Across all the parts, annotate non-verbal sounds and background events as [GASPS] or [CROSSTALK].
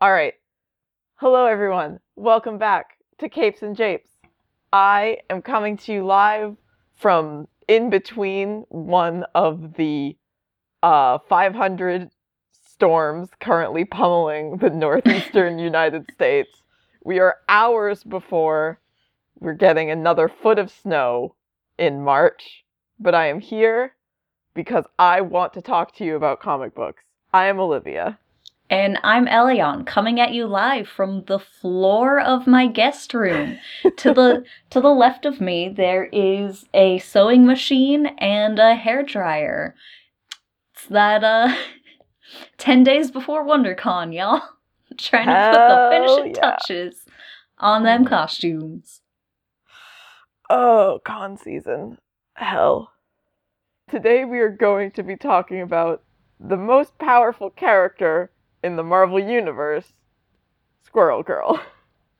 All right. Hello, everyone. Welcome back to Capes and Japes. I am coming to you live from in between one of the uh, 500 storms currently pummeling the northeastern [LAUGHS] United States. We are hours before we're getting another foot of snow in March, but I am here because I want to talk to you about comic books. I am Olivia. And I'm Elion, coming at you live from the floor of my guest room. to the [LAUGHS] to the left of me, there is a sewing machine and a hair dryer. It's that uh, [LAUGHS] ten days before WonderCon, y'all. [LAUGHS] Trying to put the finishing yeah. touches on them costumes. Oh, con season. Hell. Today we are going to be talking about the most powerful character in the Marvel Universe, Squirrel Girl.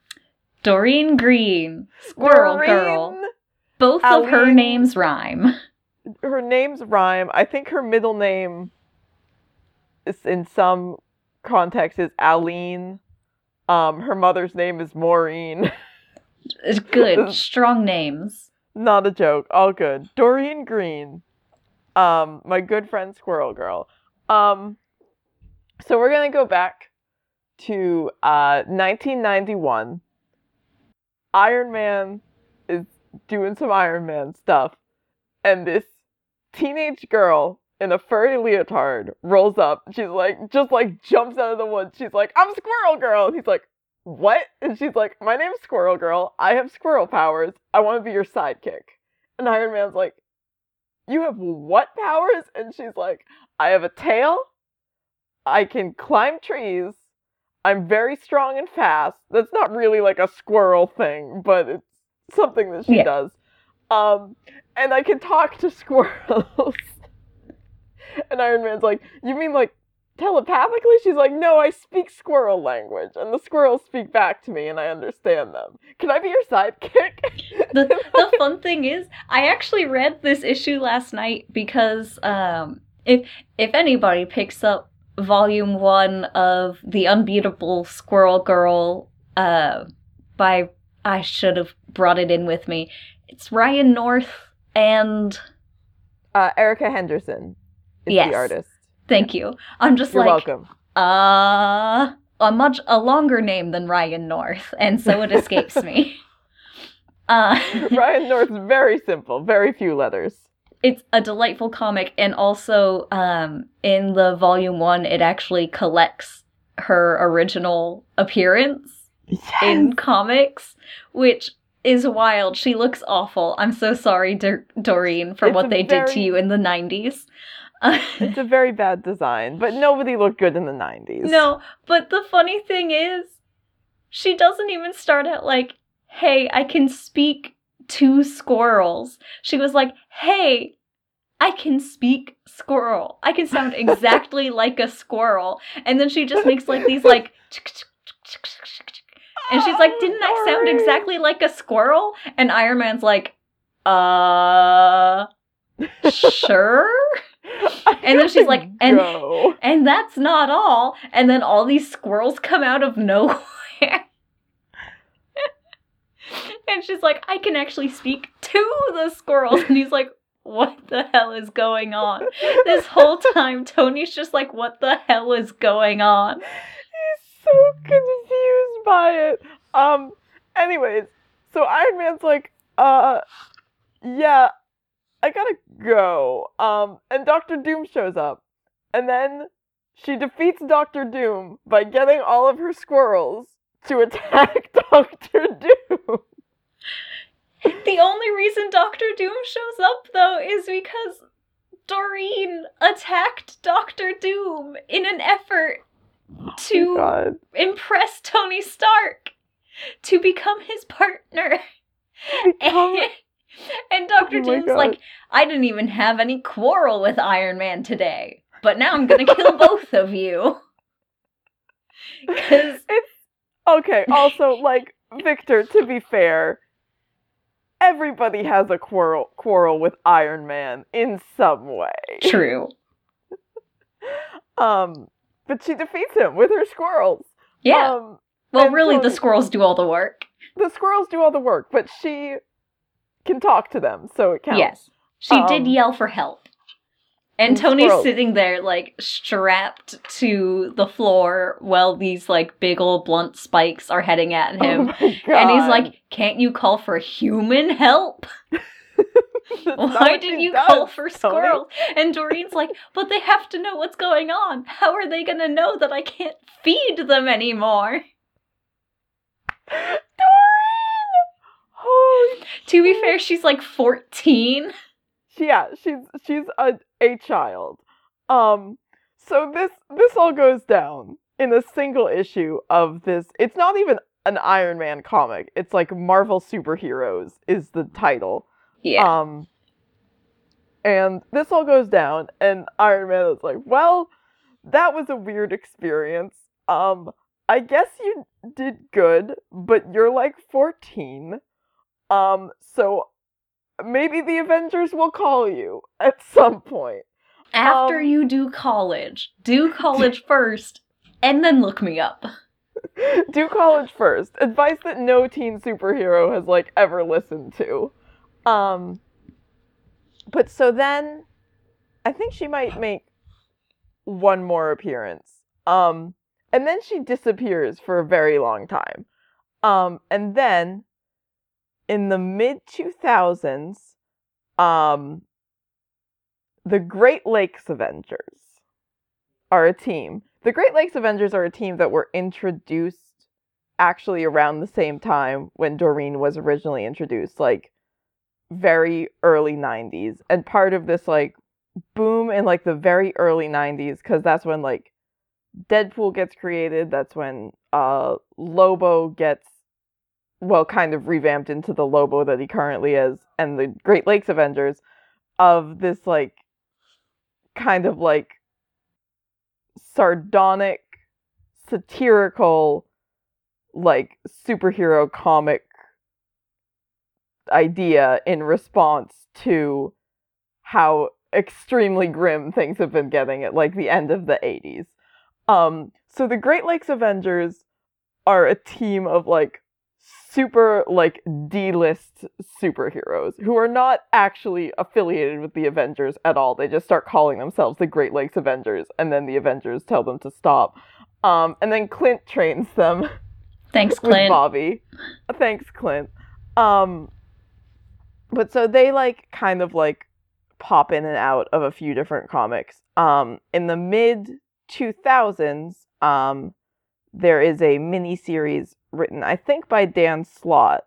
[LAUGHS] Doreen Green, Squirrel Girl. Doreen, Both of her names rhyme. [LAUGHS] Her name's rhyme. I think her middle name is in some context is Allene. Um, her mother's name is Maureen. It's [LAUGHS] good, strong names. Not a joke. All good. Doreen Green. Um, my good friend Squirrel Girl. Um, so we're gonna go back to uh 1991. Iron Man is doing some Iron Man stuff, and this teenage girl in a furry leotard rolls up. She's like, just like jumps out of the woods. She's like, "I'm Squirrel Girl." And he's like, "What?" And she's like, "My name's Squirrel Girl. I have squirrel powers. I want to be your sidekick." And Iron Man's like, "You have what powers?" And she's like, "I have a tail. I can climb trees. I'm very strong and fast." That's not really like a squirrel thing, but it's something that she Yeah. does. Um, and I can talk to [LAUGHS] squirrels. and Iron Man's like, "You mean like telepathically?" She's like, "No, I speak squirrel language, and the squirrels speak back to me, and I understand them. Can I be your sidekick?" [LAUGHS] the the [LAUGHS] fun thing is i actually read this issue last night because um if if anybody picks up volume one of the unbeatable squirrel girl uh by i should have brought it in with me it's ryan north and uh, Erica Henderson is Yes. the artist. thank you i'm just You're like welcome. uh a much a longer name than ryan north and so it escapes me [LAUGHS] uh Ryan North's very simple, very few letters. It's a delightful comic and also um in the volume one it actually collects her original appearance in comics which is wild. She looks awful. I'm so sorry Dor- doreen for It's what they did to you in the 90s [LAUGHS] It's a very bad design, but nobody looked good in the 90s. no but the funny thing is she doesn't even start out like hey i can speak to squirrels she was like hey I can speak squirrel. I can sound [LAUGHS] exactly like a squirrel. And then she just makes like these like [LAUGHS] and she's like, "Didn't I sound exactly like a squirrel?" And Iron Man's like, "Uh, [LAUGHS] sure." And then she's like, and-. And that's not all. And then all these squirrels come out of nowhere. And she's like, I can actually speak to the squirrels. And he's like, What the hell is going on? This whole time, Tony's just like, What the hell is going on? He's so confused by it. Um, anyways, so Iron Man's like, uh, yeah, I gotta go. Um, and Doctor Doom shows up. And then she defeats Doctor Doom by getting all of her squirrels to attack [LAUGHS] Doctor Doom. The only reason Doctor Doom shows up, though, is because Doreen attacked Doctor Doom in an effort oh to God. impress Tony Stark to become his partner. Become- [LAUGHS] and Dr. Oh Doom's God. like, I didn't even have any quarrel with Iron Man today, but now I'm gonna kill [LAUGHS] both of you. Because, okay. Also, like Victor, to be fair, everybody has a quarrel quarrel with Iron Man in some way. true. [LAUGHS] Um, but she defeats him with her squirrels. Yeah. Um, well, really, so- the squirrels do all the work. the squirrels do all the work, but she can talk to them, so it counts. Yes. She did Um, yell for help. And Tony's squirrels. sitting there, like, strapped to the floor while these, like, big old blunt spikes are heading at Oh him. my and he's like, Can't you call for human help? [LAUGHS] Why did she you does, call for Tony. squirrels? And Doreen's like, But they have to know what's going on. How are they gonna know that I can't feed them anymore? Doreen! Holy To be fair, she's like 14. Yeah, she's she's a a child. Um, so this this all goes down in a single issue of this. It's not even an Iron Man comic. It's like Marvel Superheroes is the title. Yeah. Um, and this all goes down, and Iron Man is like, "Well, that was a weird experience. Um, I guess you did good, but you're like 14. Um, so maybe the Avengers will call you at some point. After um, you do college, do college [LAUGHS] first, and then look me up. [LAUGHS] Do college first. Advice that no teen superhero has like ever listened to. Um, but so then, I think she might make one more appearance. Um, and then she disappears for a very long time. Um, and then in the mid 2000s, um, the Great Lakes Avengers are a team. The Great Lakes Avengers are a team that were introduced actually around the same time when Doreen was originally introduced, like very early 90s. And part of this like boom in like the very early 90s cuz that's when like Deadpool gets created, that's when uh Lobo gets well kind of revamped into the Lobo that he currently is and the Great Lakes Avengers of this like kind of like sardonic, satirical, like superhero comic idea in response to how extremely grim things have been getting at like the end of the 80s. Um, so the Great Lakes Avengers are a team of like super like D-list superheroes who are not actually affiliated with the Avengers at all. They just start calling themselves the Great Lakes Avengers and then the Avengers tell them to stop. Um, and then Clint trains them [LAUGHS] Thanks, Clint. Bobby. Thanks, Clint. Um, but so they like kind of like pop in and out of a few different comics. Um, in the mid 2000s, um, there is a mini series written, I think, by Dan Slott,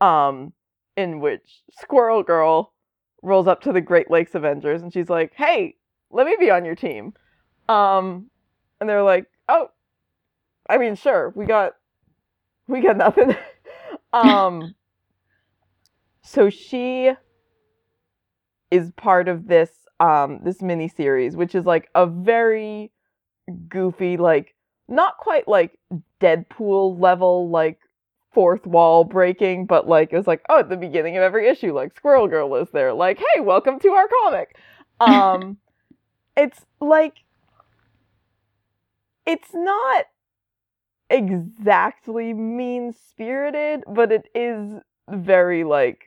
um, in which Squirrel Girl rolls up to the Great Lakes Avengers and she's like, "Hey, let me be on your team." Um, and they're like, "Oh, I mean, sure, we got we got nothing." [LAUGHS] um, so she is part of this um this mini series, which is like a very goofy, like not quite like Deadpool level, like fourth wall breaking, but like it's like, oh, at the beginning of every issue, like Squirrel Girl is there, like, hey, welcome to our comic. [LAUGHS] Um, it's like, it's not exactly mean spirited, but it is very like,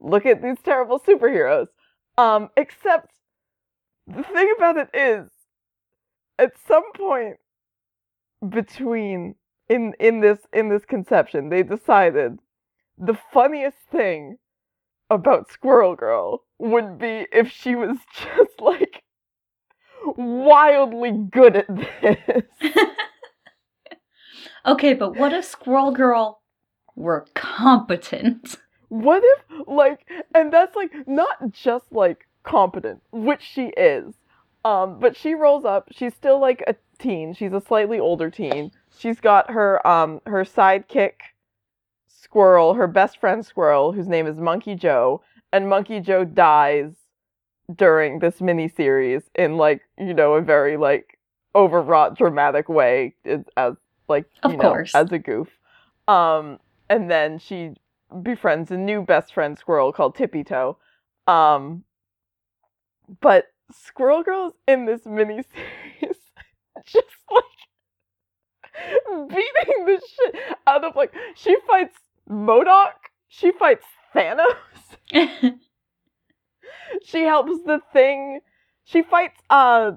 look at these terrible superheroes. Um, except the thing about it is, at some point between in in this in this conception, they decided the funniest thing about Squirrel Girl would be if she was [LAUGHS] just like wildly good at this. [LAUGHS] okay, but what if Squirrel Girl were competent? What if like and that's like not just like competent, which she is. Um, but she rolls up, she's still like a teen, she's a slightly older teen. She's got her um her sidekick squirrel, her best friend squirrel, whose name is Monkey Joe, and Monkey Joe dies during this mini series in like, you know, a very like overwrought dramatic way as, like Of you know, course. as a goof. Um and then she befriends a new best friend squirrel called Tippy Toe. Um, but Squirrel Girl's in this [LAUGHS] mini series [LAUGHS] just like beating the shit out of like she fights MODOK, she fights Thanos, [LAUGHS] she helps the thing, she fights uh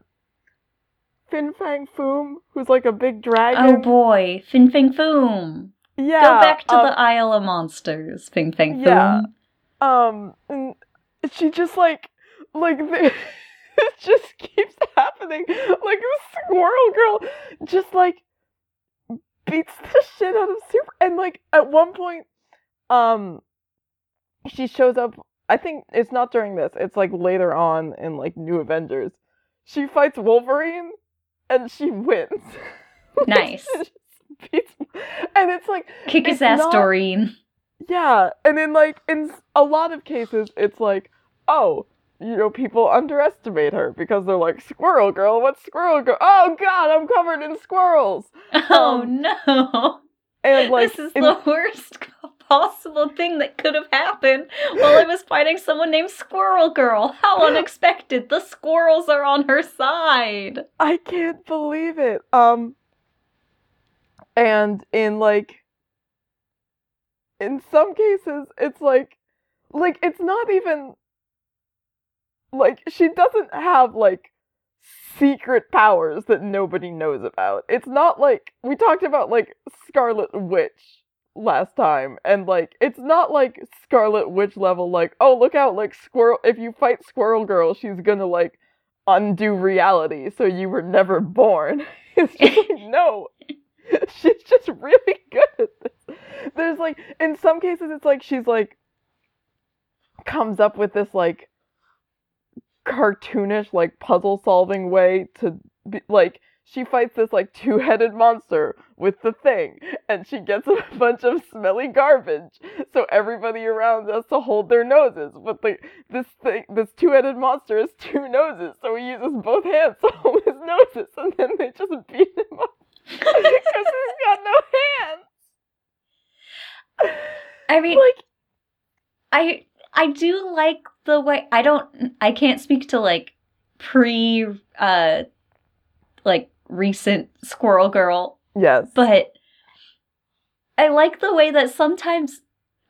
Fin Fang Foom, who's like a big dragon. oh boy, Fin Fang Foom. yeah. Go back to um, the Isle of Monsters, Fin Fang Foom. yeah. Um and she just like like the, [LAUGHS] it [LAUGHS] just keeps happening like squirrel girl just like beats the [LAUGHS] shit out of super and like at one point um she shows up i think it's not during this it's like later on in like new avengers she fights wolverine and she wins [LAUGHS] Nice. beats- and it's like kick his ass, not- Doreen. yeah, and in like in a lot of cases, it's like, oh, you know, people underestimate her because they're like, Squirrel Girl, what's Squirrel Girl? Oh God, I'm covered in squirrels. [LAUGHS] Oh Um, no. And like, this is in- the worst [LAUGHS] possible thing that could have happened while I was fighting someone named Squirrel Girl. How [GASPS] unexpected. The squirrels are on her side. I can't believe it. Um, and in like, in some cases, it's like, like it's not even like she doesn't have like secret powers that nobody knows about. It's not like we talked about like Scarlet Witch last time and like it's not like Scarlet Witch level like oh look out like squirrel if you fight Squirrel Girl she's going to like undo reality so you were never born. [LAUGHS] It's just like [LAUGHS] no. [LAUGHS] She's just really good at this. There's like in some cases it's like she's like comes up with this like cartoonish like puzzle solving way to be like she fights this like two-headed monster with the thing and she gets a [LAUGHS] bunch of smelly garbage. So everybody around has to hold their noses but the this thing this two-headed monster has two noses so he uses both hands to [LAUGHS] hold his noses and then they just beat him up. [LAUGHS] Because he's got no hands. I mean, like I I do like the way I don't I can't speak to like pre uh like recent Squirrel Girl, yes but I like the way that sometimes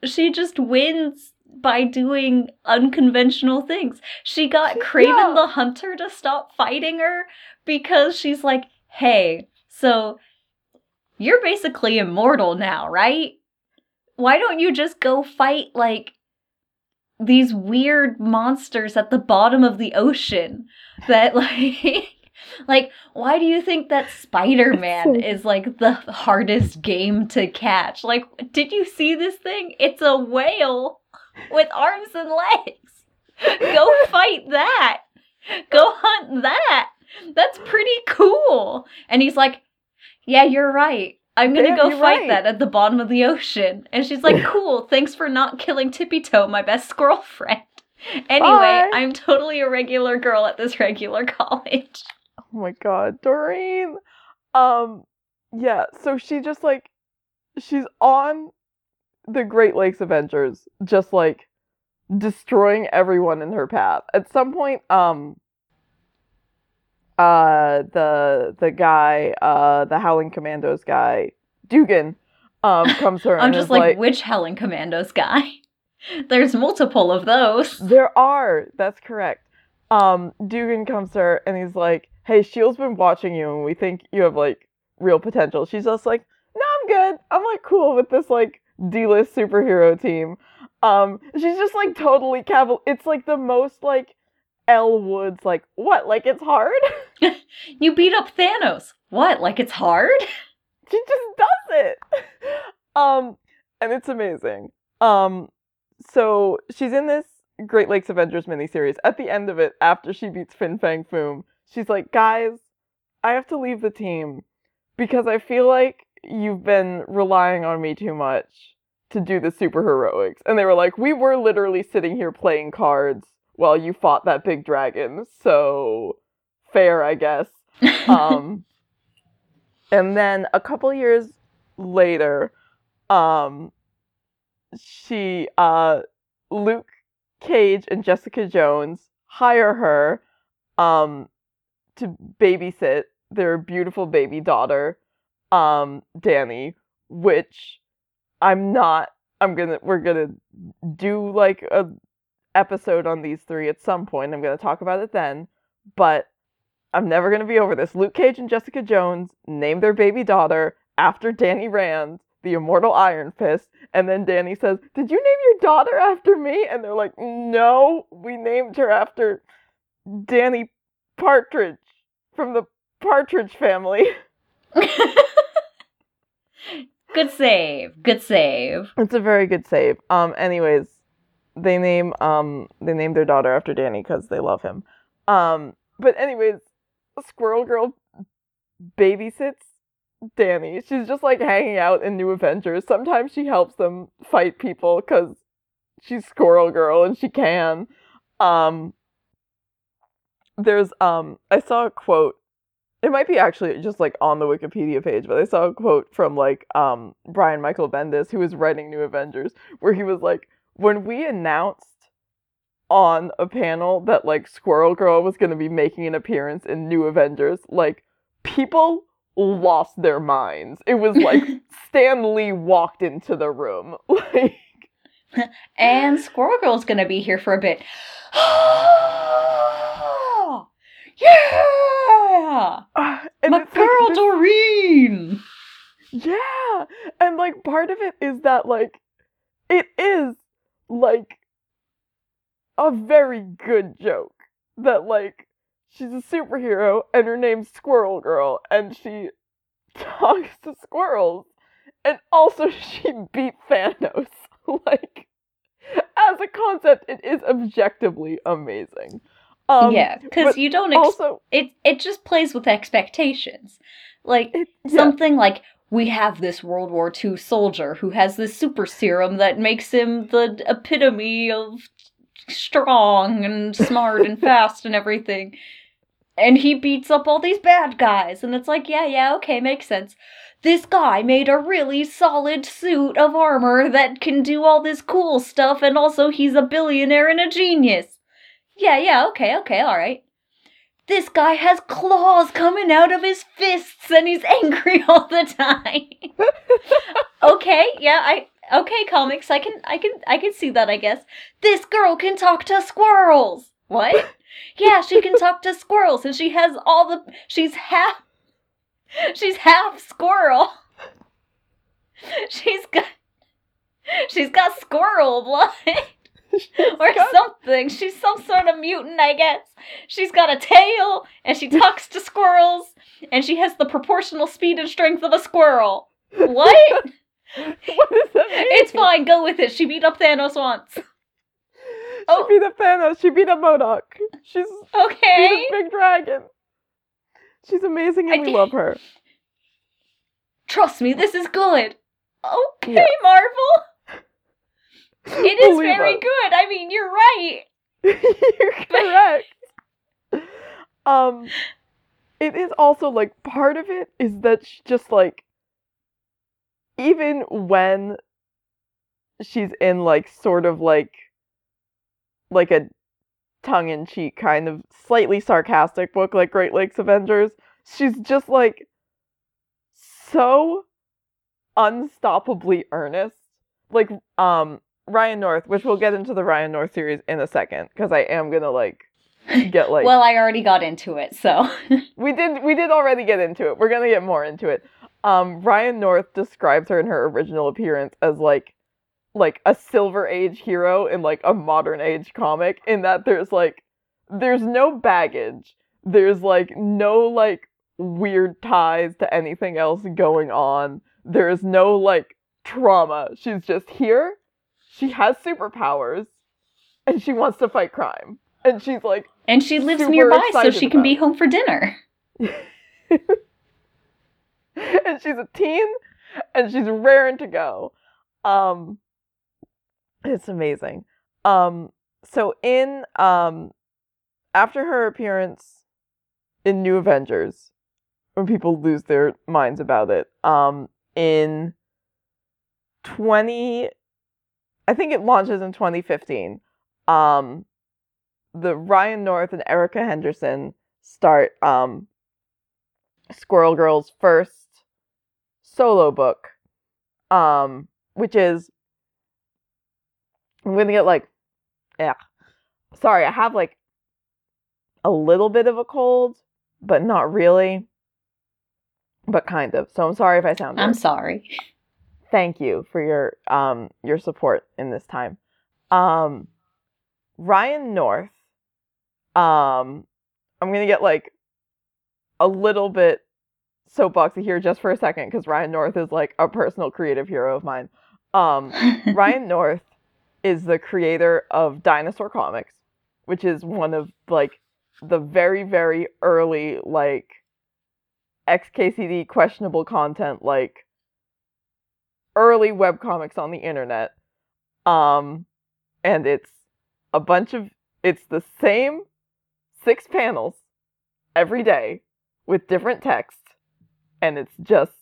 she just wins by doing unconventional things. She got Kraven Yeah. the Hunter to stop fighting her because she's like, "Hey, so you're basically immortal now, right? Why don't you just go fight like these weird monsters at the bottom of the ocean that [LAUGHS] like like why do you think that Spider-Man [LAUGHS] is like the hardest game to catch? Like did you see this thing? It's a whale with arms and legs. [LAUGHS] Go fight that. Go hunt that. That's pretty cool. And he's like, "Yeah, you're right. I'm gonna Damn, go fight right." that at the bottom of the ocean." And she's like, [LAUGHS] "Cool. Thanks for not killing Tippy Toe, my best squirrel friend." [LAUGHS] Anyway, Bye. I'm totally a regular girl at this regular [LAUGHS] college. Oh my god, Doreen. Um yeah, so she just like she's on the Great Lakes Avengers just like destroying everyone in her path. At some point um uh the the guy uh the Howling Commandos guy, Dugan um [LAUGHS] comes to her I'm just like, like which Howling Commandos guy? [LAUGHS] There's multiple of those. There are. That's correct. Um, Dugan comes to her and he's like, "Hey, Shield's been watching you, and we think you have like real potential." She's just like, "No, I'm good. I'm like cool with this like D-list superhero team." Um, she's just like totally caval. It's like the most like Elle Woods. Like what? Like it's hard. [LAUGHS] [LAUGHS] You beat up Thanos. What? Like it's hard? [LAUGHS] she just does it. Um, and it's amazing. Um, so she's in this Great Lakes Avengers miniseries. At the end of it, after she beats Fin Fang Foom, she's like, guys, I have to leave the team because I feel like you've been relying on me too much to do the super heroics. And they were like, we were literally sitting here playing cards while you fought that big dragon. So fair, I guess. [LAUGHS] Um, and then a couple years later, um, she, uh, Luke Cage and Jessica Jones hire her, um, to babysit their beautiful baby daughter, um, Danny, which I'm not. I'm gonna. We're gonna do like a episode on these three at some point. I'm gonna talk about it then. But I'm never gonna be over this. Luke Cage and Jessica Jones named their baby daughter after Danny Rand, the immortal Iron Fist. And then Danny says, Did you name your daughter after me? And they're like, No, we named her after Danny Partridge from the Partridge family. [LAUGHS] good save. Good save. It's a very good save. Um anyways, they name um they name their daughter after Danny cuz they love him. Um but anyways, Squirrel Girl babysits Danny. She's just like hanging out in New Avengers. Sometimes she helps them fight people cuz she's Squirrel Girl and she can. Um there's um I saw a quote it might be actually just like on the Wikipedia page, but I saw a quote from like um Brian Michael Bendis, who was writing New Avengers, where he was like, when we announced on a panel that like Squirrel Girl was gonna be making an appearance in New Avengers, like people lost their minds. It was like [LAUGHS] Stan Lee walked into the room. [LAUGHS] Like [LAUGHS] and Squirrel Girl's gonna be here for a bit. [GASPS] yeah! Ah, and My like, girl this- Doreen! Yeah. And like part of it is that like it is like a very good joke that like she's a superhero and her name's Squirrel Girl and she [LAUGHS] talks to squirrels and also [LAUGHS] she beat Thanos. [LAUGHS] like as a concept it is objectively amazing. Um yeah, because you don't. Ex- also it it just plays with expectations. Like it, yeah. something like we have this World War II soldier who has this super serum that makes him the epitome of strong and smart and fast and everything. And he beats up all these bad guys, and it's like, yeah, yeah, okay, makes sense. This guy made a really solid suit of armor that can do all this cool stuff, and also he's a billionaire and a genius. Yeah, yeah, okay, okay, alright. This guy has claws coming out of his fists and he's [LAUGHS] angry all the time. [LAUGHS] okay, yeah, I okay, comics, I can I can I can see that, I guess. This girl can talk to squirrels. What? [LAUGHS] Yeah, she can talk to squirrels and she has all the she's half she's half squirrel. [LAUGHS] She's got she's got squirrel blood [LAUGHS] or got- something. She's some sort of mutant, I guess. She's got a tail, and she talks to squirrels, and she has the proportional speed and strength of a squirrel. What? [LAUGHS] what does that mean? it's fine, go with it. She beat up Thanos once. [LAUGHS] She Oh. beat up Thanos. She beat up MODOK. She's Okay. She's a big dragon. She's amazing and I we did- love her. [LAUGHS] Trust me, this is good. Okay, Yeah. Marvel. It is Believe very us. good. I mean, you're right. You're correct. um, it is also like part of it is that she just like even when she's in like sort of like like a tongue in cheek kind of slightly sarcastic book like Great Lakes Avengers, she's just like so unstoppably earnest. Like um Ryan North, which we'll get into the Ryan North series in a second because I am gonna like get [LAUGHS] like well, I already got into it, so. [LAUGHS] we did we did already get into it. We're gonna get more into it. Um, Ryan North describes her in her original appearance as like like a silver age hero in like a modern age comic in that there's like there's no baggage. There's like no like weird ties to anything else going on. There's no like trauma. She's just here. She has superpowers and she wants to fight crime. And she's like and she lives nearby, so she can be home for dinner. [LAUGHS] [LAUGHS] and she's a teen and she's raring to go. Um it's amazing. Um so in um after her appearance in New Avengers when people lose their minds about it um in 20 I think it launches in 2015. Um the Ryan North and Erica Henderson start um Squirrel Girl's first solo book, um, which is I'm gonna get like, yeah. Sorry, I have like a little bit of a cold, but not really. But kind of. So I'm sorry if I sound. I'm weird. sorry. Thank you for your um your support in this time. Um, Ryan North. Um, I'm gonna get like a little bit soapboxy here just for a second because Ryan North is like a personal creative hero of mine. Um, [LAUGHS] Ryan North is the creator of Dinosaur Comics, which is one of like the very very early like XKCD questionable content like early web comics on the internet. Um and it's a bunch of it's the same six panels every day with different text and it's just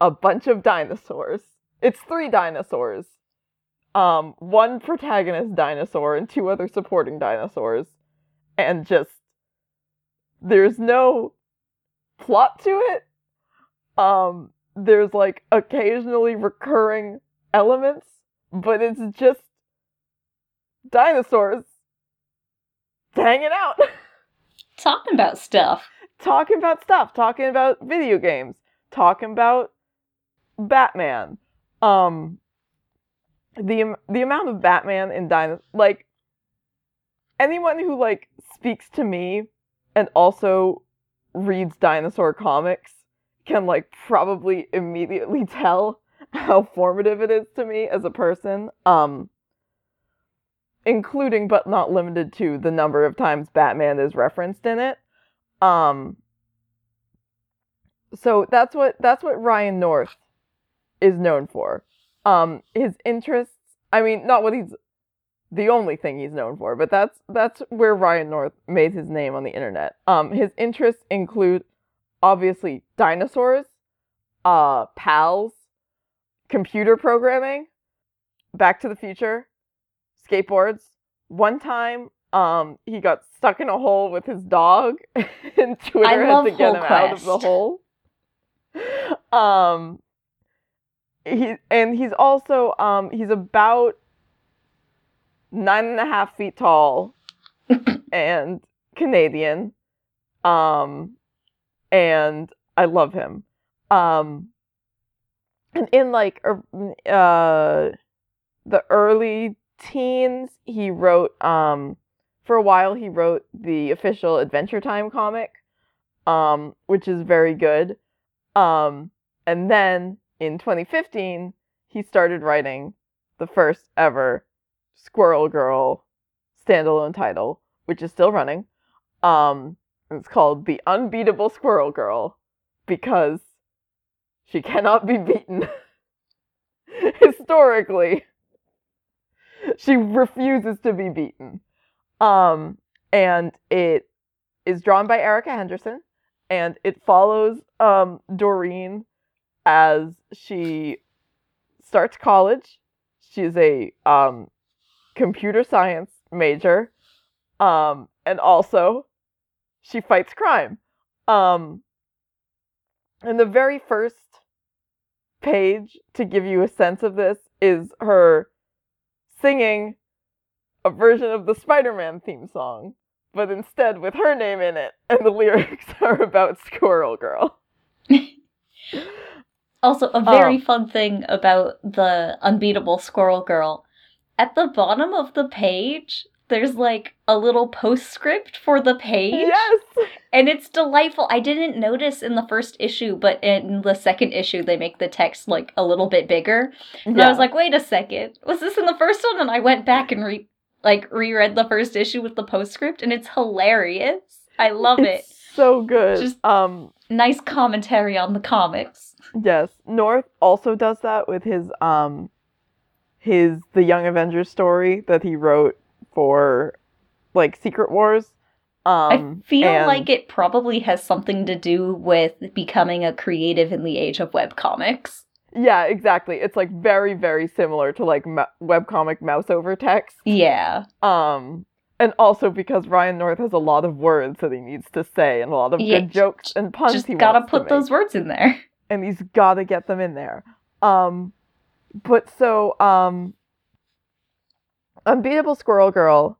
a bunch of dinosaurs. It's three dinosaurs. Um one protagonist dinosaur and two other supporting dinosaurs and just there's no plot to it. Um there's like occasionally recurring elements, but it's just dinosaurs hanging out, [LAUGHS] Talking about stuff. Talking about stuff, talking about video games, talking about Batman. Um, the the amount of Batman in Dino like anyone who like speaks to me and also reads dinosaur comics can like probably immediately [LAUGHS] tell how formative it is to me as a person um including but not limited to the number of times batman is referenced in it um so that's what that's what ryan north is known for um his interests i mean not what he's the only thing he's known for, but that's that's where Ryan North made his name on the internet. Um, his interests include obviously dinosaurs, uh, pals, computer programming, Back to the Future, skateboards. One time, um, he got stuck in a hole with his dog, [LAUGHS] and Twitter I had to get him out of the hole. Um, he and he's also um he's about nine and a half feet tall [LAUGHS] and Canadian. Um, and I love him. Um, and in like er- uh, the early teens, he wrote um, for a while he wrote the official Adventure Time comic, um, which is very good. Um, and then in 2015, he started writing the first ever Squirrel Girl standalone title, which is still running. Um, it's called The Unbeatable Squirrel Girl because she cannot be beaten. [LAUGHS] Historically, she refuses to be beaten. Um, and it is drawn by Erica Henderson, and it follows um, Doreen as she starts college. She's a um, computer science major, um, and also she fights crime. Um, and the very first page to give you a sense of this is her singing a version of the Spider-Man theme song, but instead with her name in it, and the lyrics [LAUGHS] are about Squirrel Girl. [LAUGHS] Also, a very Oh. fun thing about the unbeatable squirrel girl. At the bottom of the page, there's like a little postscript for the page. Yes. [LAUGHS] And it's delightful. I didn't notice in the first issue, but in the second issue, they make the text like a little bit bigger. And I was like, wait a second, was this in the first one? And I went back and re like reread the first issue with the postscript, and it's hilarious. I love it. so good. Just- um, Nice commentary on the comics. yes. North also does that with his um, his the Young Avengers story that he wrote for like Secret Wars. Um, I feel and- like it probably has something to do with becoming a creative in the age of webcomics. Yeah, exactly. It's like very, very similar to like ma- webcomic mouse over text. Yeah. Um, and also because Ryan North has a lot of words that he needs to say and a lot of Yeah, good jokes and puns Just gotta put those words in there. [LAUGHS] and he's gotta get them in there. Um, but so um Unbeatable Squirrel Girl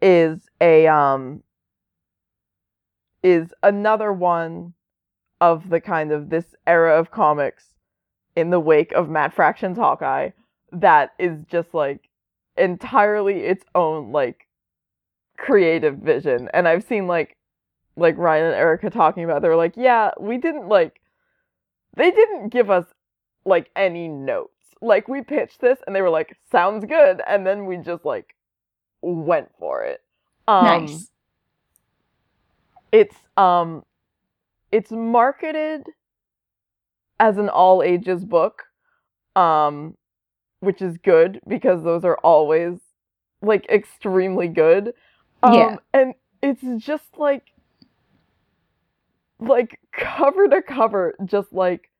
is a um is another one of the kind of this era of comics in the wake of Matt Fraction's Hawkeye that is just like entirely its own like creative vision. And I've seen like like Ryan and Erica talking about they were like, yeah, we didn't like they didn't give us like any notes. Like we pitched this and they were like, sounds good, and then we just like went for it. Um nice. it's um it's marketed as an all ages book um which is good because those are always like extremely good um Yeah. and it's just like like cover to cover just like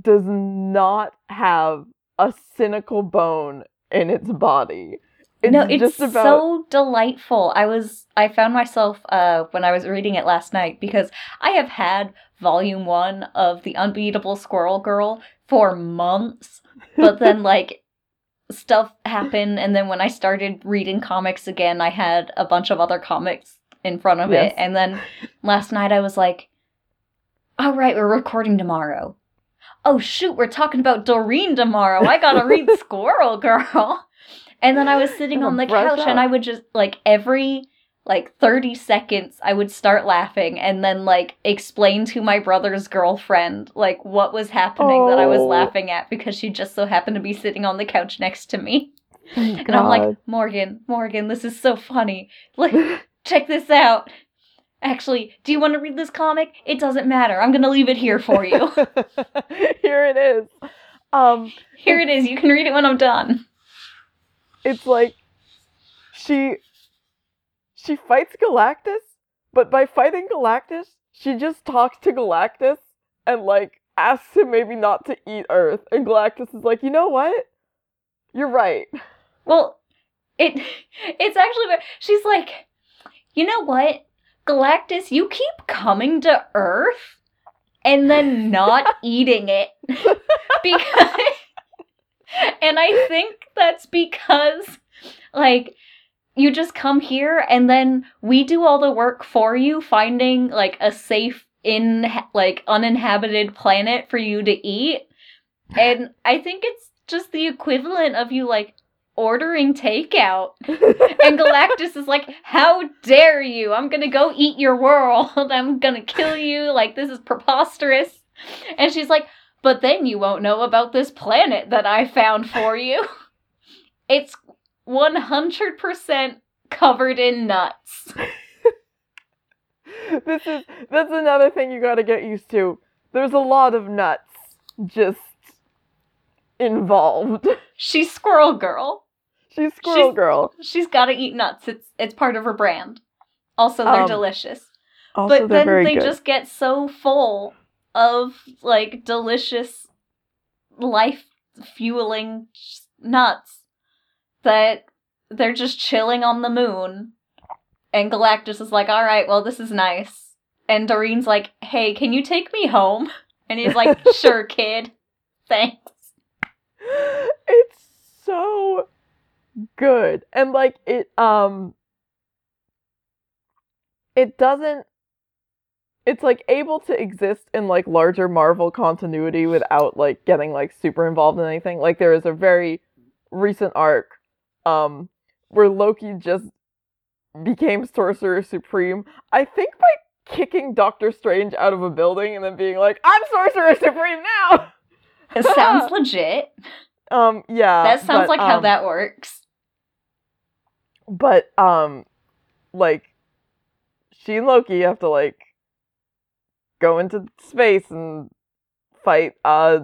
does not have a cynical bone in its body it's no, it's about so delightful. I was I found myself uh when I was reading it last night because I have had volume 1 of The Unbeatable Squirrel Girl for months, but then [LAUGHS] like stuff happened and then when I started reading comics again, I had a bunch of other comics in front of Yes. it and then last night I was like all right, we're recording tomorrow. Oh shoot, we're talking about Doreen tomorrow. I gotta read [LAUGHS] Squirrel Girl. And then I was [GASPS] sitting on the couch and. I would just like every like 30 seconds I would start laughing and then like explain to my brother's girlfriend like what was happening that I was Oh. laughing at because she just so happened to be sitting on the couch next to me. Thank And I'm like, "Morgan, Morgan, this is so funny. [LAUGHS] Like check this out. Actually, do you want to read this comic? It doesn't matter. I'm going to leave it here for you. [LAUGHS] Here it is. Um, Here it is. You can read it when I'm done. It's like she she fights Galactus, but by fighting Galactus, she just talks to Galactus and like asks him maybe not to eat Earth. And Galactus is like, you know what? You're right. Well, it it's actually she's like, you know what, Galactus, you keep coming to Earth and then not [LAUGHS] eating it [LAUGHS] because, and I think that's because like you just come here and then we do all the work for you, finding like a safe in like uninhabited planet for you to eat. And I think it's just the equivalent of you like ordering takeout. [LAUGHS] And Galactus is like, How dare you? I'm gonna go eat your world. [LAUGHS] I'm gonna kill you. Like, this is preposterous. And she's like, But then you won't know about this planet that I found for [LAUGHS] you. It's 100% covered in nuts. [LAUGHS] this is that's another thing you got to get used to. There's a lot of nuts just involved. [LAUGHS] She's Squirrel Girl. She's Squirrel She's- Girl. She's gotta eat nuts. It's it's part of her brand. Also, they're Um, delicious. Also, but they're then they good. just get so full of like delicious life fueling nuts that they're just chilling on the moon. And galactus is like all right well this is nice. And doreen's like hey can you take me home? And he's like [LAUGHS] sure kid. Thanks. It's so good. And like it um it doesn't it's like able to exist in like larger marvel continuity without like getting like super involved in anything. Like there is a very recent arc um where loki just became sorcerer supreme. I think by kicking doctor strange out of a building and then being like i'm sorcerer supreme now! It sounds [LAUGHS] legit. Um yeah that sounds but, like how um, that works. But um like she and Loki have to like go into space and fight uh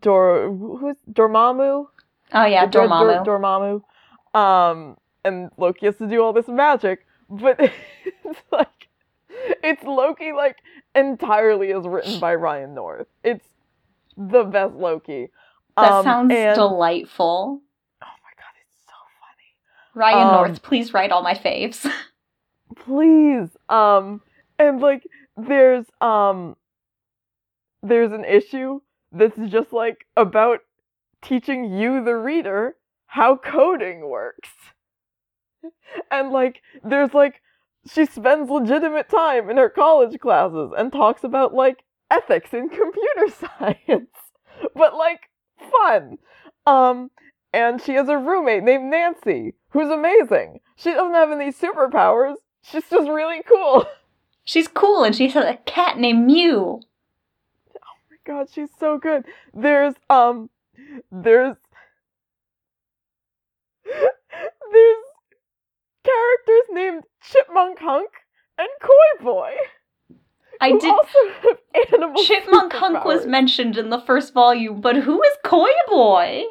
Dor who's Dormammu? oh yeah dormammu Dor- Dormammu. Um and Loki has to do all this magic, but [LAUGHS] it's like it's Loki like entirely is written by Ryan North. It's the best Loki. that Um, sounds and- delightful Oh my god, it's so funny. ryan Um, north please write all my faves [LAUGHS] please um and like there's um there's an issue that's just like about teaching you the reader how coding works. And like there's like she spends legitimate time in her college classes and talks about like ethics in computer [LAUGHS] science. But like fun. Um and she has a roommate named Nancy who's amazing. She doesn't have any superpowers. She's just really cool. [LAUGHS] She's cool and she has a cat named Mew. Oh my god, she's so good. There's um there's [LAUGHS] there's characters named Chipmunk Hunk and Koi Boy. I did. also have animal Chipmunk Hunk was mentioned in the first volume, but who is Koi Boy?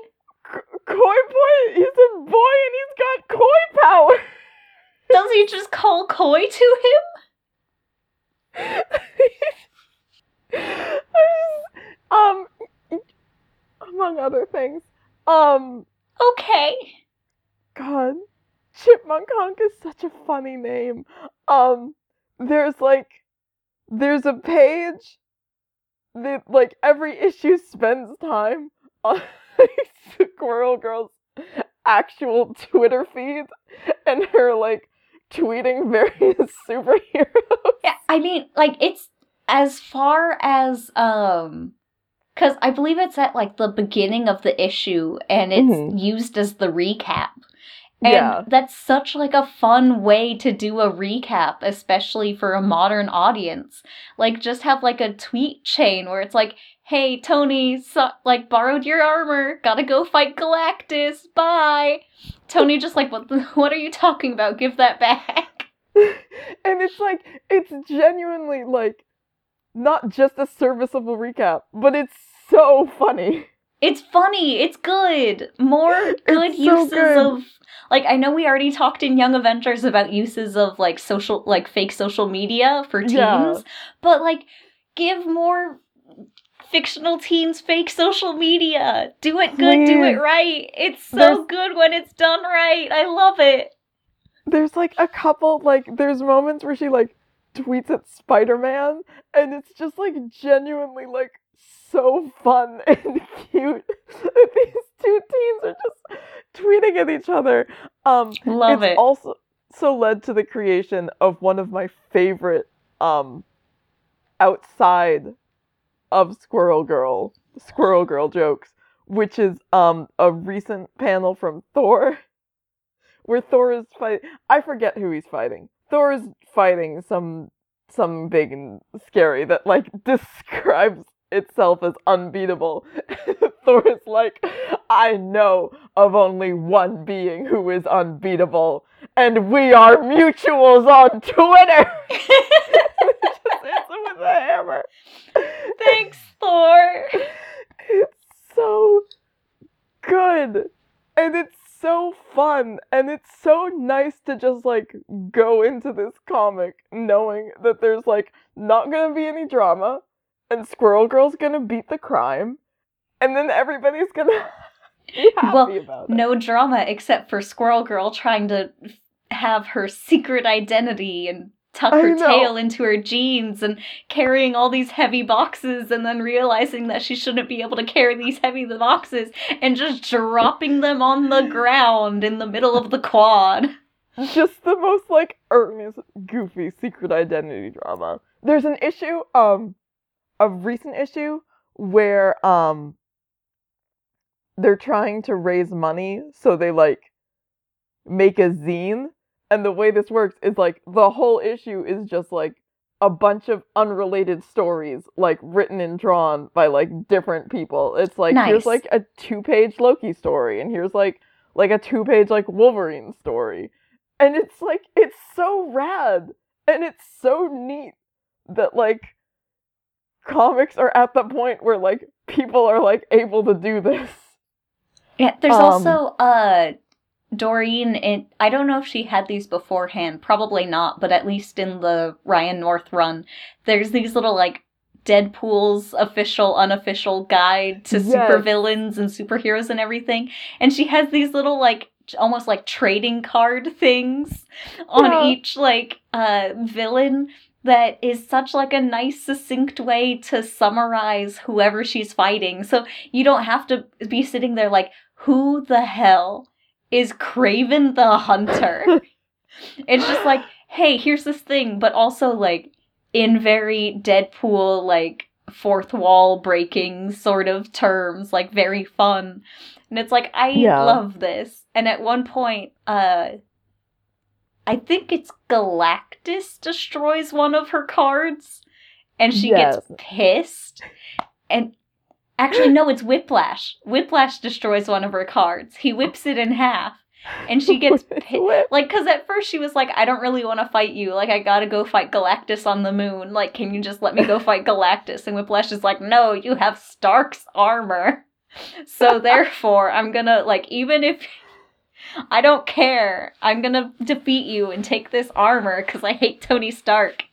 K- Koi Boy, he's a boy and he's got koi power. Does he just call Koi to him? [LAUGHS] um, among other things, um, Okay. God, Chipmunk Hunk is such a funny name. Um, there's like, there's a page that like every issue spends time on [LAUGHS] Squirrel Girl's actual Twitter feed and her like tweeting [LAUGHS] various superheroes. Yeah, I mean, like it's as far as um cuz I believe it's at like the beginning of the issue and it's Mhm. used as the recap. And Yeah. that's such like a fun way to do a recap, especially for a modern audience. Like just have like a tweet chain where it's like, "Hey, Tony, so- like borrowed your armor. Got to go fight Galactus. Bye." Tony just like, "What the, [LAUGHS] what are you talking about? Give that back." [LAUGHS] and it's like it's genuinely like not just a serviceable recap, but it's so funny. It's funny. It's good. More [LAUGHS] good so uses good. of like I know we already talked in Young Avengers about uses of like social like fake social media for teens, Yeah. but like give more fictional teens fake social media. Do it good, do it right. It's so There's- good when it's done right. I love it. There's like a couple like there's moments where she like tweets at Spider-Man and it's just like genuinely like so fun [LAUGHS] and cute that [LAUGHS] these two teens are just tweeting at each other. Um Love it's it. also so led to the creation of one of my favorite um outside of Squirrel Girl Squirrel Girl jokes, which is um a recent panel from Thor [LAUGHS] where Thor is fight I forget who he's fighting. Thor is fighting some some big and scary that like [LAUGHS] describes itself as unbeatable. [LAUGHS] Thor is like, I know of only one being who is unbeatable, and we are mutuals on Twitter. [LAUGHS] Just hits him with a hammer. Thanks, Thor. It's so good. And it's so fun. And it's so nice to just like go into this comic knowing that there's like not gonna be any drama and Squirrel Girl's gonna beat the crime and then everybody's gonna [LAUGHS] be happy Well, about it. No drama except for Squirrel Girl trying to have her secret identity and tuck her tail into her jeans and carrying all these heavy boxes and then realizing that she shouldn't be able to carry these heavy boxes and just dropping them on the [LAUGHS] ground in the middle of the quad. just the most like earnest, goofy secret identity drama. There's an issue, um, a recent issue where um they're trying to raise money, so they like make a zine, and the way this works is like the whole issue is just like a bunch of unrelated stories like written and drawn by like different people. It's like Nice. here's like a two-page Loki story and here's like like a two-page like Wolverine story. And it's like it's so rad and it's so neat that like comics are at the point where like people are like able to do this. Yeah, there's Um, also uh Doreen and I don't know if she had these beforehand, probably not, but at least in the Ryan North run, there's these little like Deadpool's official unofficial guide to Yes. supervillains and superheroes and everything. And she has these little like almost like trading card things on Yeah. each like uh villain that is such like a nice succinct way to summarize whoever she's fighting. So you don't have to be sitting there like who the hell is Kraven the Hunter? [LAUGHS] it's just like, hey, here's this thing, but also like in very Deadpool like fourth wall breaking sort of terms, like very fun. And it's like I Yeah. love this. And at one point, uh I think it's Galactus destroys one of her cards and she Yes. gets pissed. And actually no, it's Whiplash. Whiplash destroys one of her cards. He whips it in half and she [LAUGHS] gets like because at first she was like i don't really want to fight you. Like i gotta go fight galactus on the moon. Like can you just let me go [LAUGHS] fight galactus? And whiplash is like no you have stark's armor. [LAUGHS] So therefore i'm gonna like even if i don't care i'm gonna defeat you and take this armor because i hate tony stark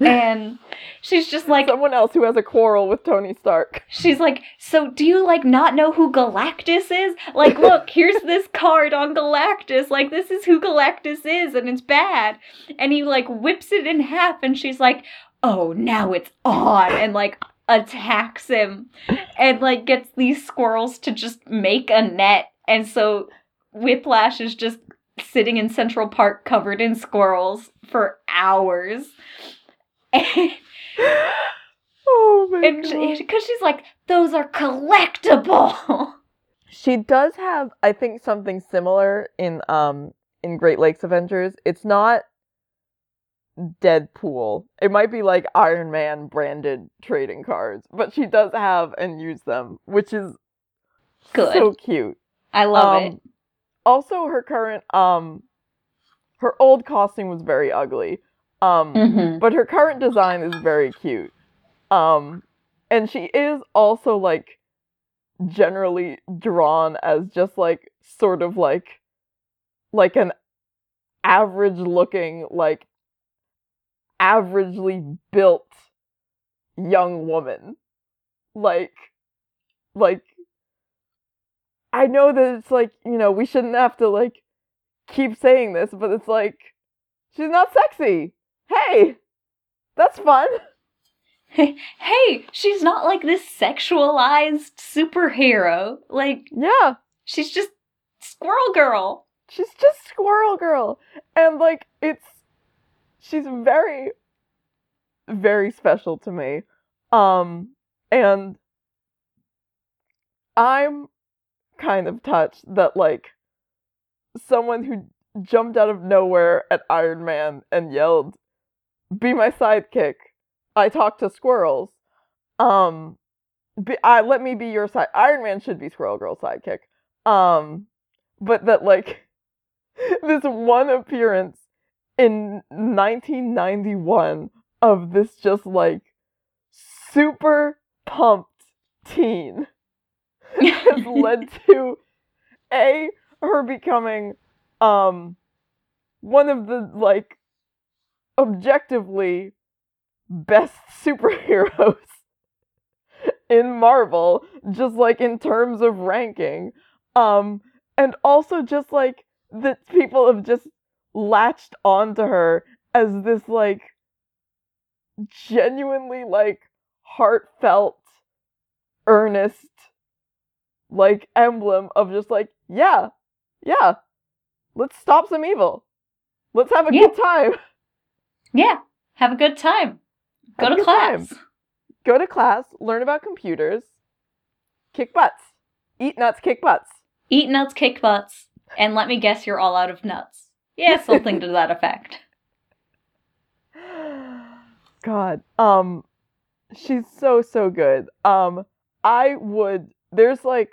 and she's just like Someone else who has a quarrel with Tony Stark. She's like, so do you like not know who Galactus is? Like, look, here's this [LAUGHS] card on Galactus. Like, this is who Galactus is, and it's bad. And he like whips it in half, and she's like, oh, now it's on, and like attacks him, and like gets these squirrels to just make a net. And so Whiplash is just sitting in Central Park covered in squirrels for hours. And [LAUGHS] Oh my and god. because she's like, those are collectible. [LAUGHS] She does have, I think, something similar in um in Great Lakes Avengers. It's not Deadpool. It might be like Iron Man branded trading cards, but she does have and use them, which is Good. so cute. I love Um, it. Also, her current um, her old costume was very ugly. Um, Mm-hmm. but her current design is very cute. Um, and she is also like generally drawn as just like sort of like like an average looking like averagely built young woman like like i know that it's like you know we shouldn't have to like keep saying this but it's like she's not sexy hey that's fun [LAUGHS] hey, she's not like this sexualized superhero. Like, yeah she's just Squirrel Girl. she's just squirrel girl and like it's she's very very special to me um and i'm kind of touched that like someone who jumped out of nowhere at iron man and yelled be my sidekick. I talk to squirrels. Um be, I, let me be your side iron man should be squirrel girl's sidekick. Um but that like [LAUGHS] this one appearance in 1991 of this just like super pumped teen [LAUGHS] has led [LAUGHS] to a her becoming um one of the like objectively best [LAUGHS] superheroes in Marvel just like in terms of ranking. Um and also just like that people have just latched onto her as this like genuinely like heartfelt earnest like emblem of just like yeah yeah let's stop some evil. Let's have a Yeah. good time [LAUGHS] yeah, have a good time. Go Have to class. time. go to class learn about computers kick butts eat nuts kick butts Eat nuts, kick butts, and let me guess you're all out of nuts. Yeah, something to that effect. [LAUGHS] God. Um she's so so good. Um I would there's like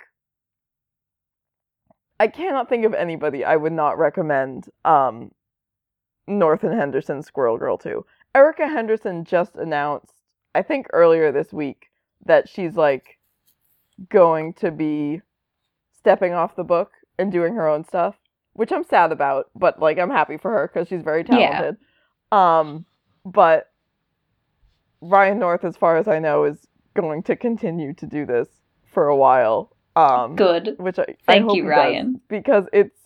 I cannot think of anybody I would not recommend um North and Henderson Squirrel Girl too. Erica Henderson just announced I think earlier this week that she's like going to be stepping off the book and doing her own stuff, which I'm sad about, but like I'm happy for her cuz she's very Yeah. talented. Um but Ryan North, as far as I know, is going to continue to do this for a while. Um, Good. Which I I Thank hope you, he does, Ryan. because it's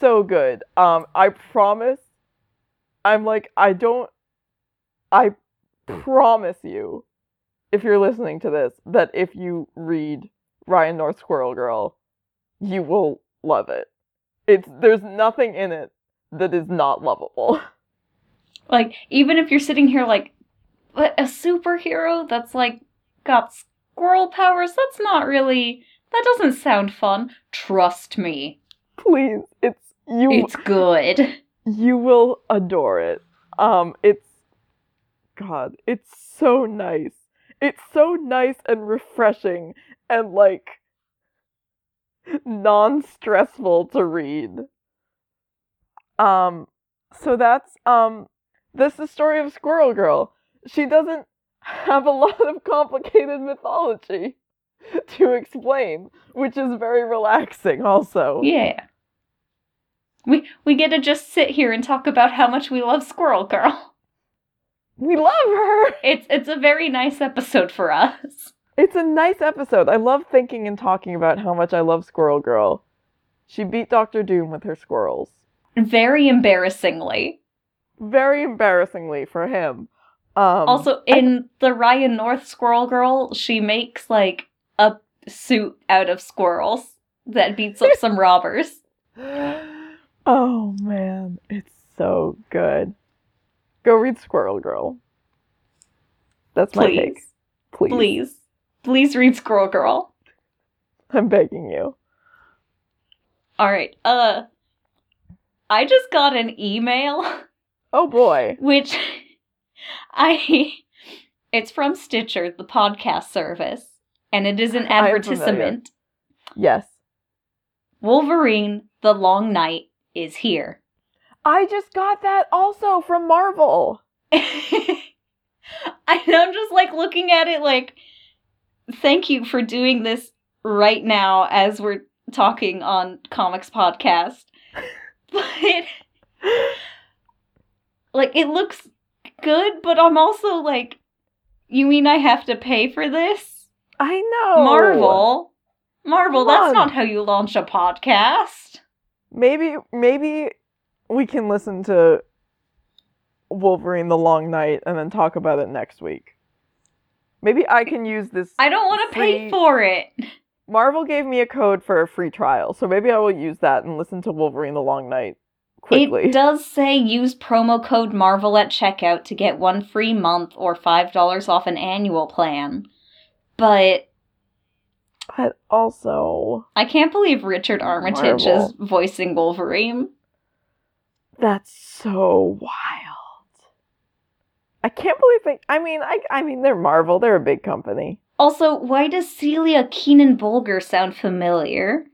so good. Um, I promise. I'm like I don't I promise you, if you're listening to this, that if you read Ryan North Squirrel Girl, you will love it. It's there's nothing in it that is not lovable. [LAUGHS] Like, even if you're sitting here like, but a superhero that's like got squirrel powers, that's not really. That doesn't sound fun. Trust me. Please, it's you It's good. You will adore it. Um it's god, it's so nice. It's so nice and refreshing and like non-stressful to read. Um so that's um this is the story of Squirrel Girl. She doesn't have a [LAUGHS] lot of complicated mythology to explain, which is very relaxing also. Yeah. We we get to just sit here and talk about how much we love Squirrel Girl. We love her. [LAUGHS] It's it's a very nice episode for us. It's a nice episode. I love thinking and talking about how much I love Squirrel Girl. She beat Doctor Doom with her squirrels. Very embarrassingly. Very embarrassingly for him. Um, Also, in the Ryan North Squirrel Girl, she makes like a suit out of squirrels that beats up [LAUGHS] some robbers. [LAUGHS] oh man, it's so good. Go read Squirrel Girl. That's my take. Please. Please. Please. Please read Squirrel Girl. I'm begging you. Alright, uh. I just got an email, Oh boy. [LAUGHS] which [LAUGHS] I. It's from Stitcher, the podcast service, and it is an advertisement. Yes. Wolverine, the Long Night, is here. I just got that also from Marvel. [LAUGHS] I'm just like looking at it like thank you for doing this right now as we're talking on comics podcast. [LAUGHS] But [LAUGHS] like it looks good, but I'm also like you mean I have to pay for this? I know. Marvel. Marvel, Come that's on. not how you launch a podcast. Maybe maybe we can listen to Wolverine the Long Night and then talk about it next week. Maybe I can use this I don't want to pay for it. Marvel gave me a code for a free trial, so maybe I will use that and listen to Wolverine the Long Night quickly. It does say use promo code Marvel at checkout to get one free month or $5 off an annual plan. But But also, I can't believe Richard Armitage Marvel. is voicing Wolverine. that's so wild. I can't believe they I mean, I I mean they're Marvel, they're a big company. Also, why does Celia Keenan Bolger sound familiar?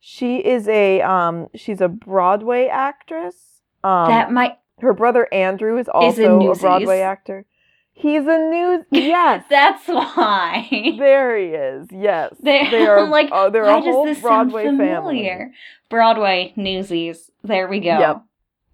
She is a um she's a Broadway actress. Um that might. her brother Andrew is also a. Broadway actor. He's a news [LAUGHS] yes. That's why. there he is. Yes. They're, they [LAUGHS] are I'm like, oh, they're a whole Broadway family. Broadway, Newsies. There we go. Yep.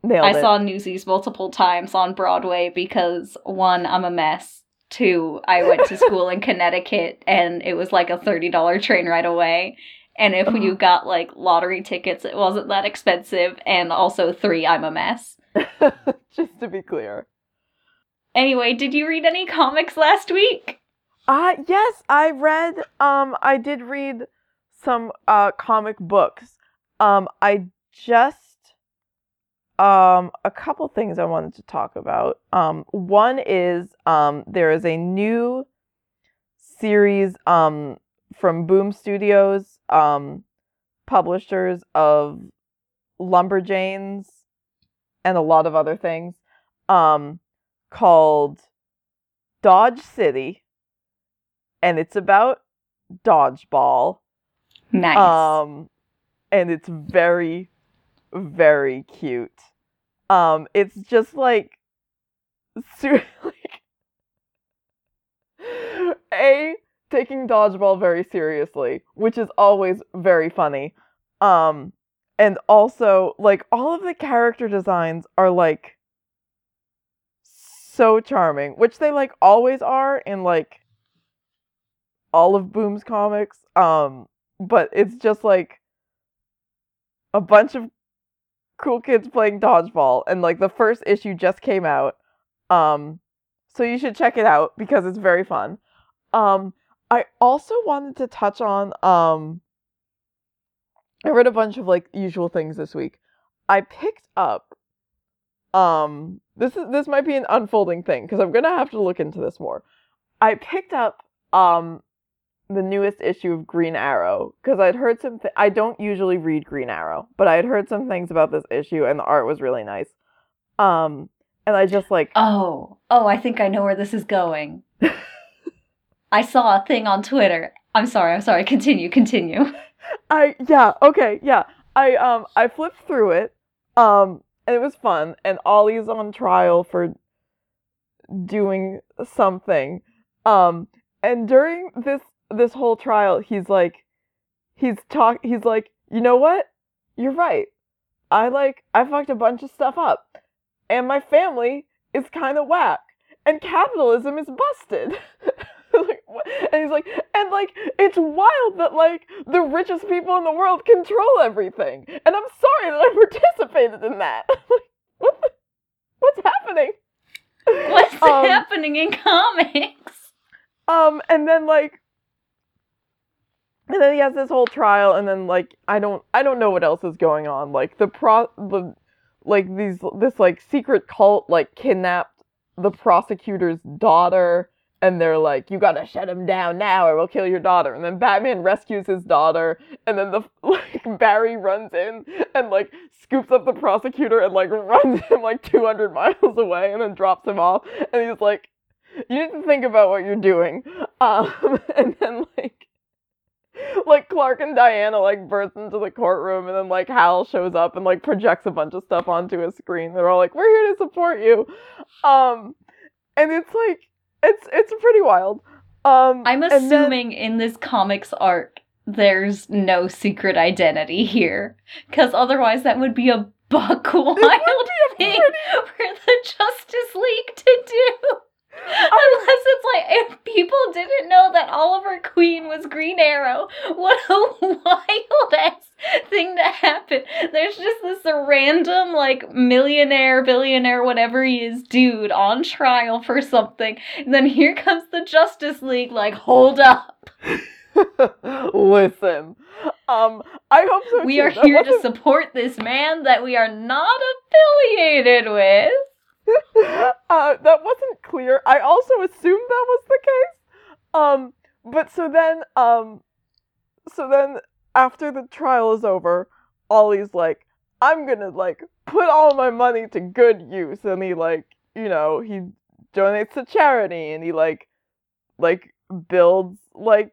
Nailed I it. saw Newsies multiple times on Broadway because one, I'm a mess. Two, I went to school in [LAUGHS] Connecticut and it was like a $30 train ride away. And if you uh-huh. got like lottery tickets, it wasn't that expensive. And also, three, I'm a mess. Just to be clear. Anyway, did you read any comics last week? Uh yes, I read um I did read some uh comic books. Um I just um a couple things I wanted to talk about. Um one is um there is a new series um from Boom Studios um publishers of Lumberjanes and a lot of other things um called Dodge City and it's about dodgeball. Nice. Um, and it's very, very cute. Um, it's just like, [LAUGHS] like, a taking dodgeball very seriously, which is always very funny. Um, and also like all of the character designs are like so charming, which they like always are in like all of Boom's comics. Um, but it's just like a bunch of cool kids playing dodgeball, and like the first issue just came out. Um, So you should check it out because it's very fun. Um, I also wanted to touch on um I read a bunch of like usual things this week. I picked up um this is this might be an unfolding thing because I'm gonna have to look into this more. I picked up um the newest issue of Green Arrow because I'd heard some. Th- I don't usually read Green Arrow, but I had heard some things about this issue, and the art was really nice. Um, and I just like Oh, oh, I think I know where this is going. [LAUGHS] I saw a thing on Twitter. I'm sorry, I'm sorry. Continue, continue. [LAUGHS] I yeah okay yeah I um I flipped through it um and it was fun and Ollie's on trial for doing something. Um and during this this whole trial he's like he's talk he's like you know what? You're right. I like I fucked a bunch of stuff up and my family is kind of whack and capitalism is busted [LAUGHS] like, what? and he's like, and like, it's wild that like the richest people in the world control everything, and I'm sorry that I [LAUGHS] participated in that. [LAUGHS] what the, what's happening? What's [LAUGHS] um, happening in comics? Um, and then like, and then he has this whole trial, and then like, I don't, I don't know what else is going on. Like the pro, the, like these, this like secret cult like kidnapped the prosecutor's daughter and they're like, "You gotta shut him down now, or we'll kill your daughter." And then Batman rescues his daughter, and then the [LAUGHS] like Barry runs in and like scoops up the prosecutor and like runs [LAUGHS] him like 200 miles away, and then drops him off. And he's like, "You need to think about what you're doing." Um, [LAUGHS] and then like. Like Clark and Diana like burst into the courtroom and then like Hal shows up and like projects a bunch of stuff onto a screen. They're all like, "We're here to support you," um, and it's like it's it's pretty wild. Um, I'm assuming then, in this comics arc, there's no secret identity here, because otherwise that would be a [LAUGHS] buck wild thing pretty... for the Justice League to do. Unless it's like if people didn't know that Oliver Queen was Green Arrow, what a wild ass thing to happen. There's just this random like millionaire, billionaire, whatever he is, dude on trial for something. And then here comes the Justice League, like, hold up. [LAUGHS] Listen. Um, I hope so. We too. are here to support this man that we are not affiliated with. [LAUGHS] uh, that wasn't clear. I also assumed that was the case. Um, but so then, um, so then after the trial is over, Ollie's like, I'm gonna like put all my money to good use, and he like, you know, he donates to charity, and he like, like builds like,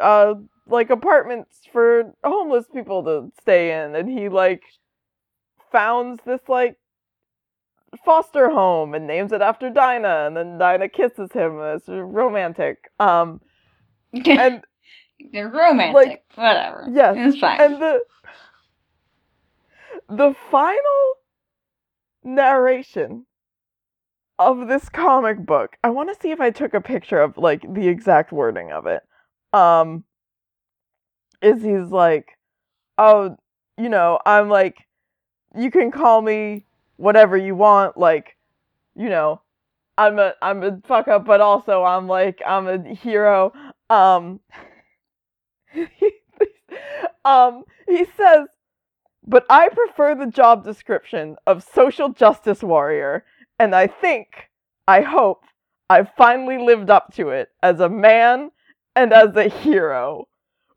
uh, like apartments for homeless people to stay in, and he like founds this like foster home and names it after Dinah, and then Dinah kisses him. It's romantic. Um, and [LAUGHS] they're romantic. Like, whatever. Yes, it's fine. And the the final narration of this comic book. I want to see if I took a picture of like the exact wording of it. Um, is he's like, oh, you know, I'm like, you can call me whatever you want, like, you know, I'm a I'm a fuck up, but also I'm like I'm a hero. Um [LAUGHS] um he says but I prefer the job description of social justice warrior, and I think, I hope, I've finally lived up to it as a man and as a hero.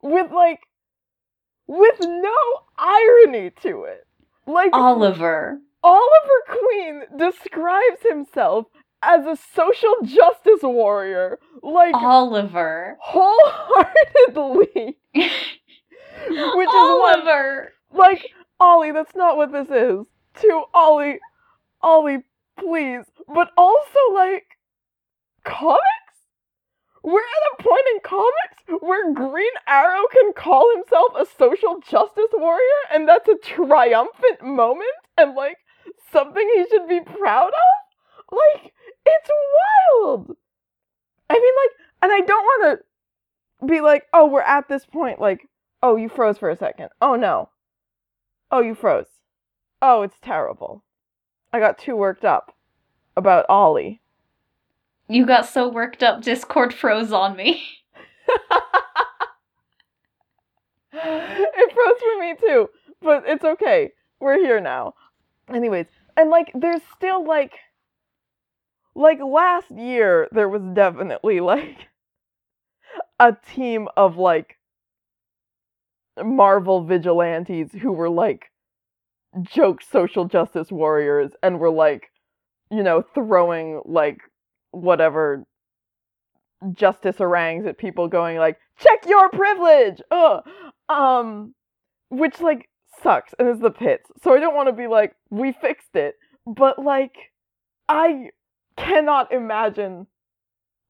With like with no irony to it. Like Oliver. Oliver Queen describes himself as a social justice warrior. Like Oliver. Wholeheartedly. [LAUGHS] Which Oliver. is what, like Ollie, that's not what this is. To Ollie, Ollie, please. But also like comics? We're at a point in comics where Green Arrow can call himself a social justice warrior, and that's a triumphant moment, and like something he should be proud of? Like, it's wild. I mean, like, and I don't want to be like, oh, we're at this point, like, oh, you froze for a second. Oh, no. Oh, you froze. Oh, it's terrible. I got too worked up about Ollie. You got so worked up, Discord froze on me. [LAUGHS] it froze for me too, but it's okay. We're here now. Anyways, and like there's still like like last year there was definitely like a team of like Marvel vigilantes who were like joke social justice warriors and were like you know throwing like whatever justice harangues at people going like check your privilege Ugh. um which like sucks and is the pits. So i don't want to be like we fixed it. But like i cannot imagine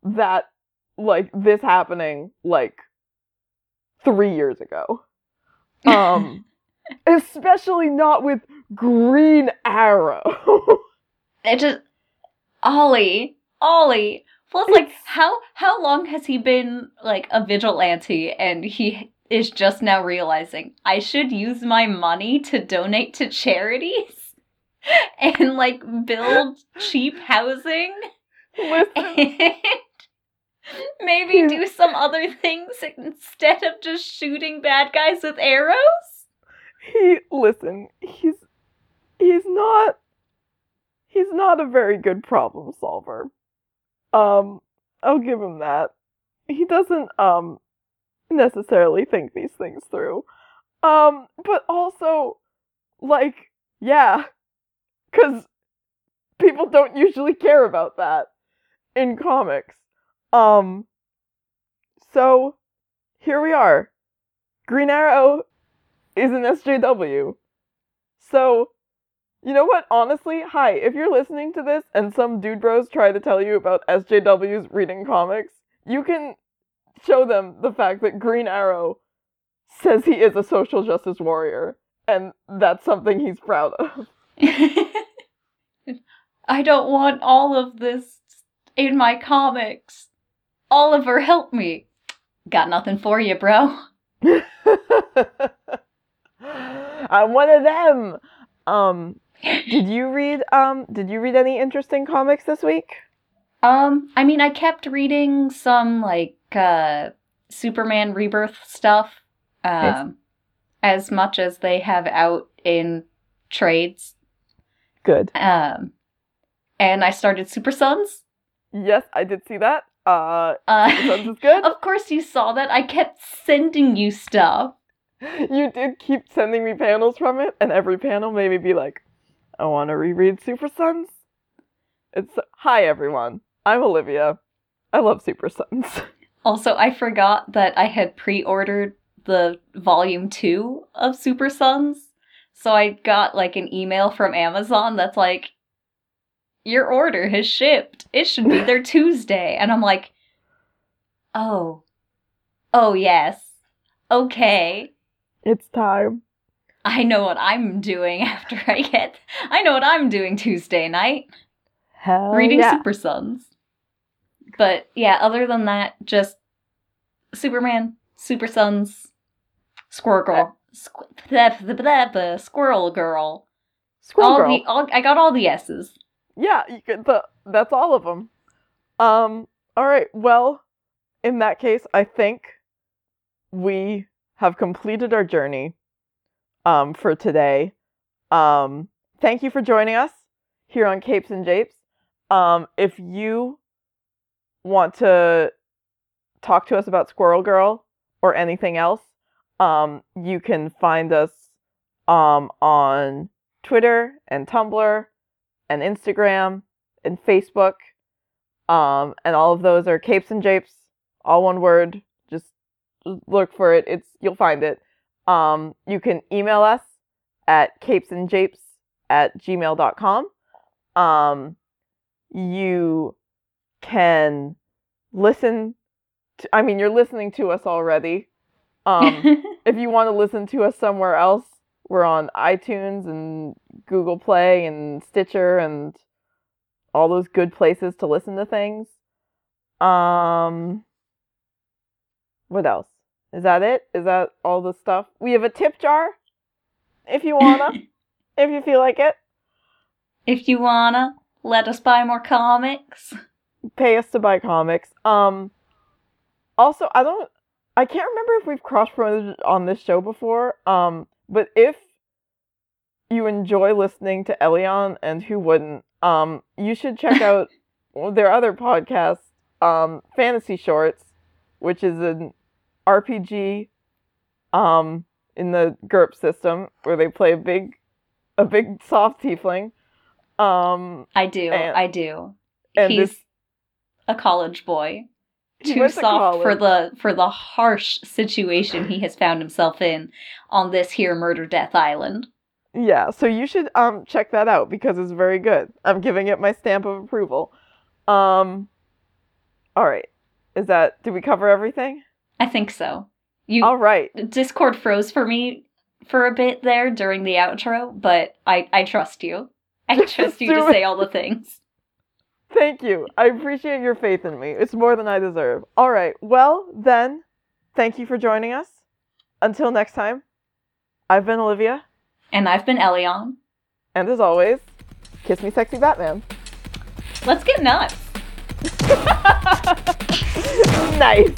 that like this happening like three years ago. [LAUGHS] Um especially not with green arrow. [LAUGHS] It just Ollie, Ollie. Plus, like, how how long has he been like a vigilante, and he is just now realizing I should use my money to donate to charities [LAUGHS] and like build cheap housing Listen, and maybe do some other things instead of just shooting bad guys with arrows. he listen he's he's not he's not a very good problem solver. Um i'll give him that. He doesn't um necessarily think these things through um but also like yeah cuz people don't usually care about that in comics um so here we are green arrow is an SJW. So, you know what? Honestly, hi, if you're listening to this and some dude bros try to tell you about SJWs reading comics, you can show them the fact that Green Arrow says he is a social justice warrior, and that's something he's proud of. [LAUGHS] I don't want all of this in my comics. Oliver, help me. Got nothing for you, bro. [LAUGHS] I'm one of them. Um, did you read um did you read any interesting comics this week? Um, I mean, I kept reading some like uh Superman Rebirth stuff, Yes. um, as much as they have out in trades. Good. Um, and I started Super Sons. Yes, I did see that. Uh, Uh, Sons is good. [LAUGHS] of course, you saw that. I kept sending you stuff. You did keep sending me panels from it, and every panel made me be like, I want to reread Super Sons. It's hi everyone. I'm Olivia. I love Super Sons. [LAUGHS] Also, I forgot that I had pre-ordered the volume two of Super Sons, so I got like an email from Amazon that's like, "Your order has shipped. It should be there [LAUGHS] Tuesday," and I'm like, "Oh, oh yes, okay." It's time. I know what I'm doing [LAUGHS] after I get. I know what I'm doing Tuesday night. Hell reading yeah. Super Sons. But yeah, other than that, just Superman, Super Sons, Squirrel Girl, Squ- blah, blah, blah, blah, Squirrel Girl. Squirrel all Girl. the all, I got all the S's. Yeah, you could. The, that's all of them. Um. All right. Well, in that case, I think we have completed our journey. Um, for today. Um, thank you for joining us here on Capes and Japes. Um, if you want to talk to us about Squirrel Girl or anything else, um, you can find us um on Twitter and Tumblr and Instagram and Facebook. Um, and all of those are capes and japes, all one word. Just look for it. It's you'll find it. Um, you can email us at capesandjapes at gmail.com. Um, you can listen to, I mean, you're listening to us already. Um, [LAUGHS] if you want to listen to us somewhere else, we're on iTunes and Google Play and Stitcher and all those good places to listen to things. Um, what else? Is that it? Is that all the stuff? We have a tip jar if you wanna, [LAUGHS] if you feel like it. if you wanna, let us buy more comics. Pay us to buy comics. Um, also, I don't, I can't remember if we've cross promoted on this show before. Um, but if you enjoy listening to Allene, and who wouldn't, um, you should check [LAUGHS] out their other podcast, um, Fantasy Shorts, which is an RPG, um, in the GURPS system where they play a big, a big soft tiefling. Um, I do. And- I do. and He's this a college boy. Too soft for the for the harsh situation he has found himself in on this here murder death island. Yeah, so you should um check that out because it's very good. I'm giving it my stamp of approval. Um All right. Is that did we cover everything? I think so. You All right. Discord froze for me for a bit there during the outro, but I I trust you. I [LAUGHS] trust you to it. say all the things. Thank you. I appreciate your faith in me. It's more than I deserve. All right. Well, then, thank you for joining us. Until next time. I've been Olivia, And I've been Allene. and as always, kiss me sexy Batman. Let's get nuts. [LAUGHS] nice.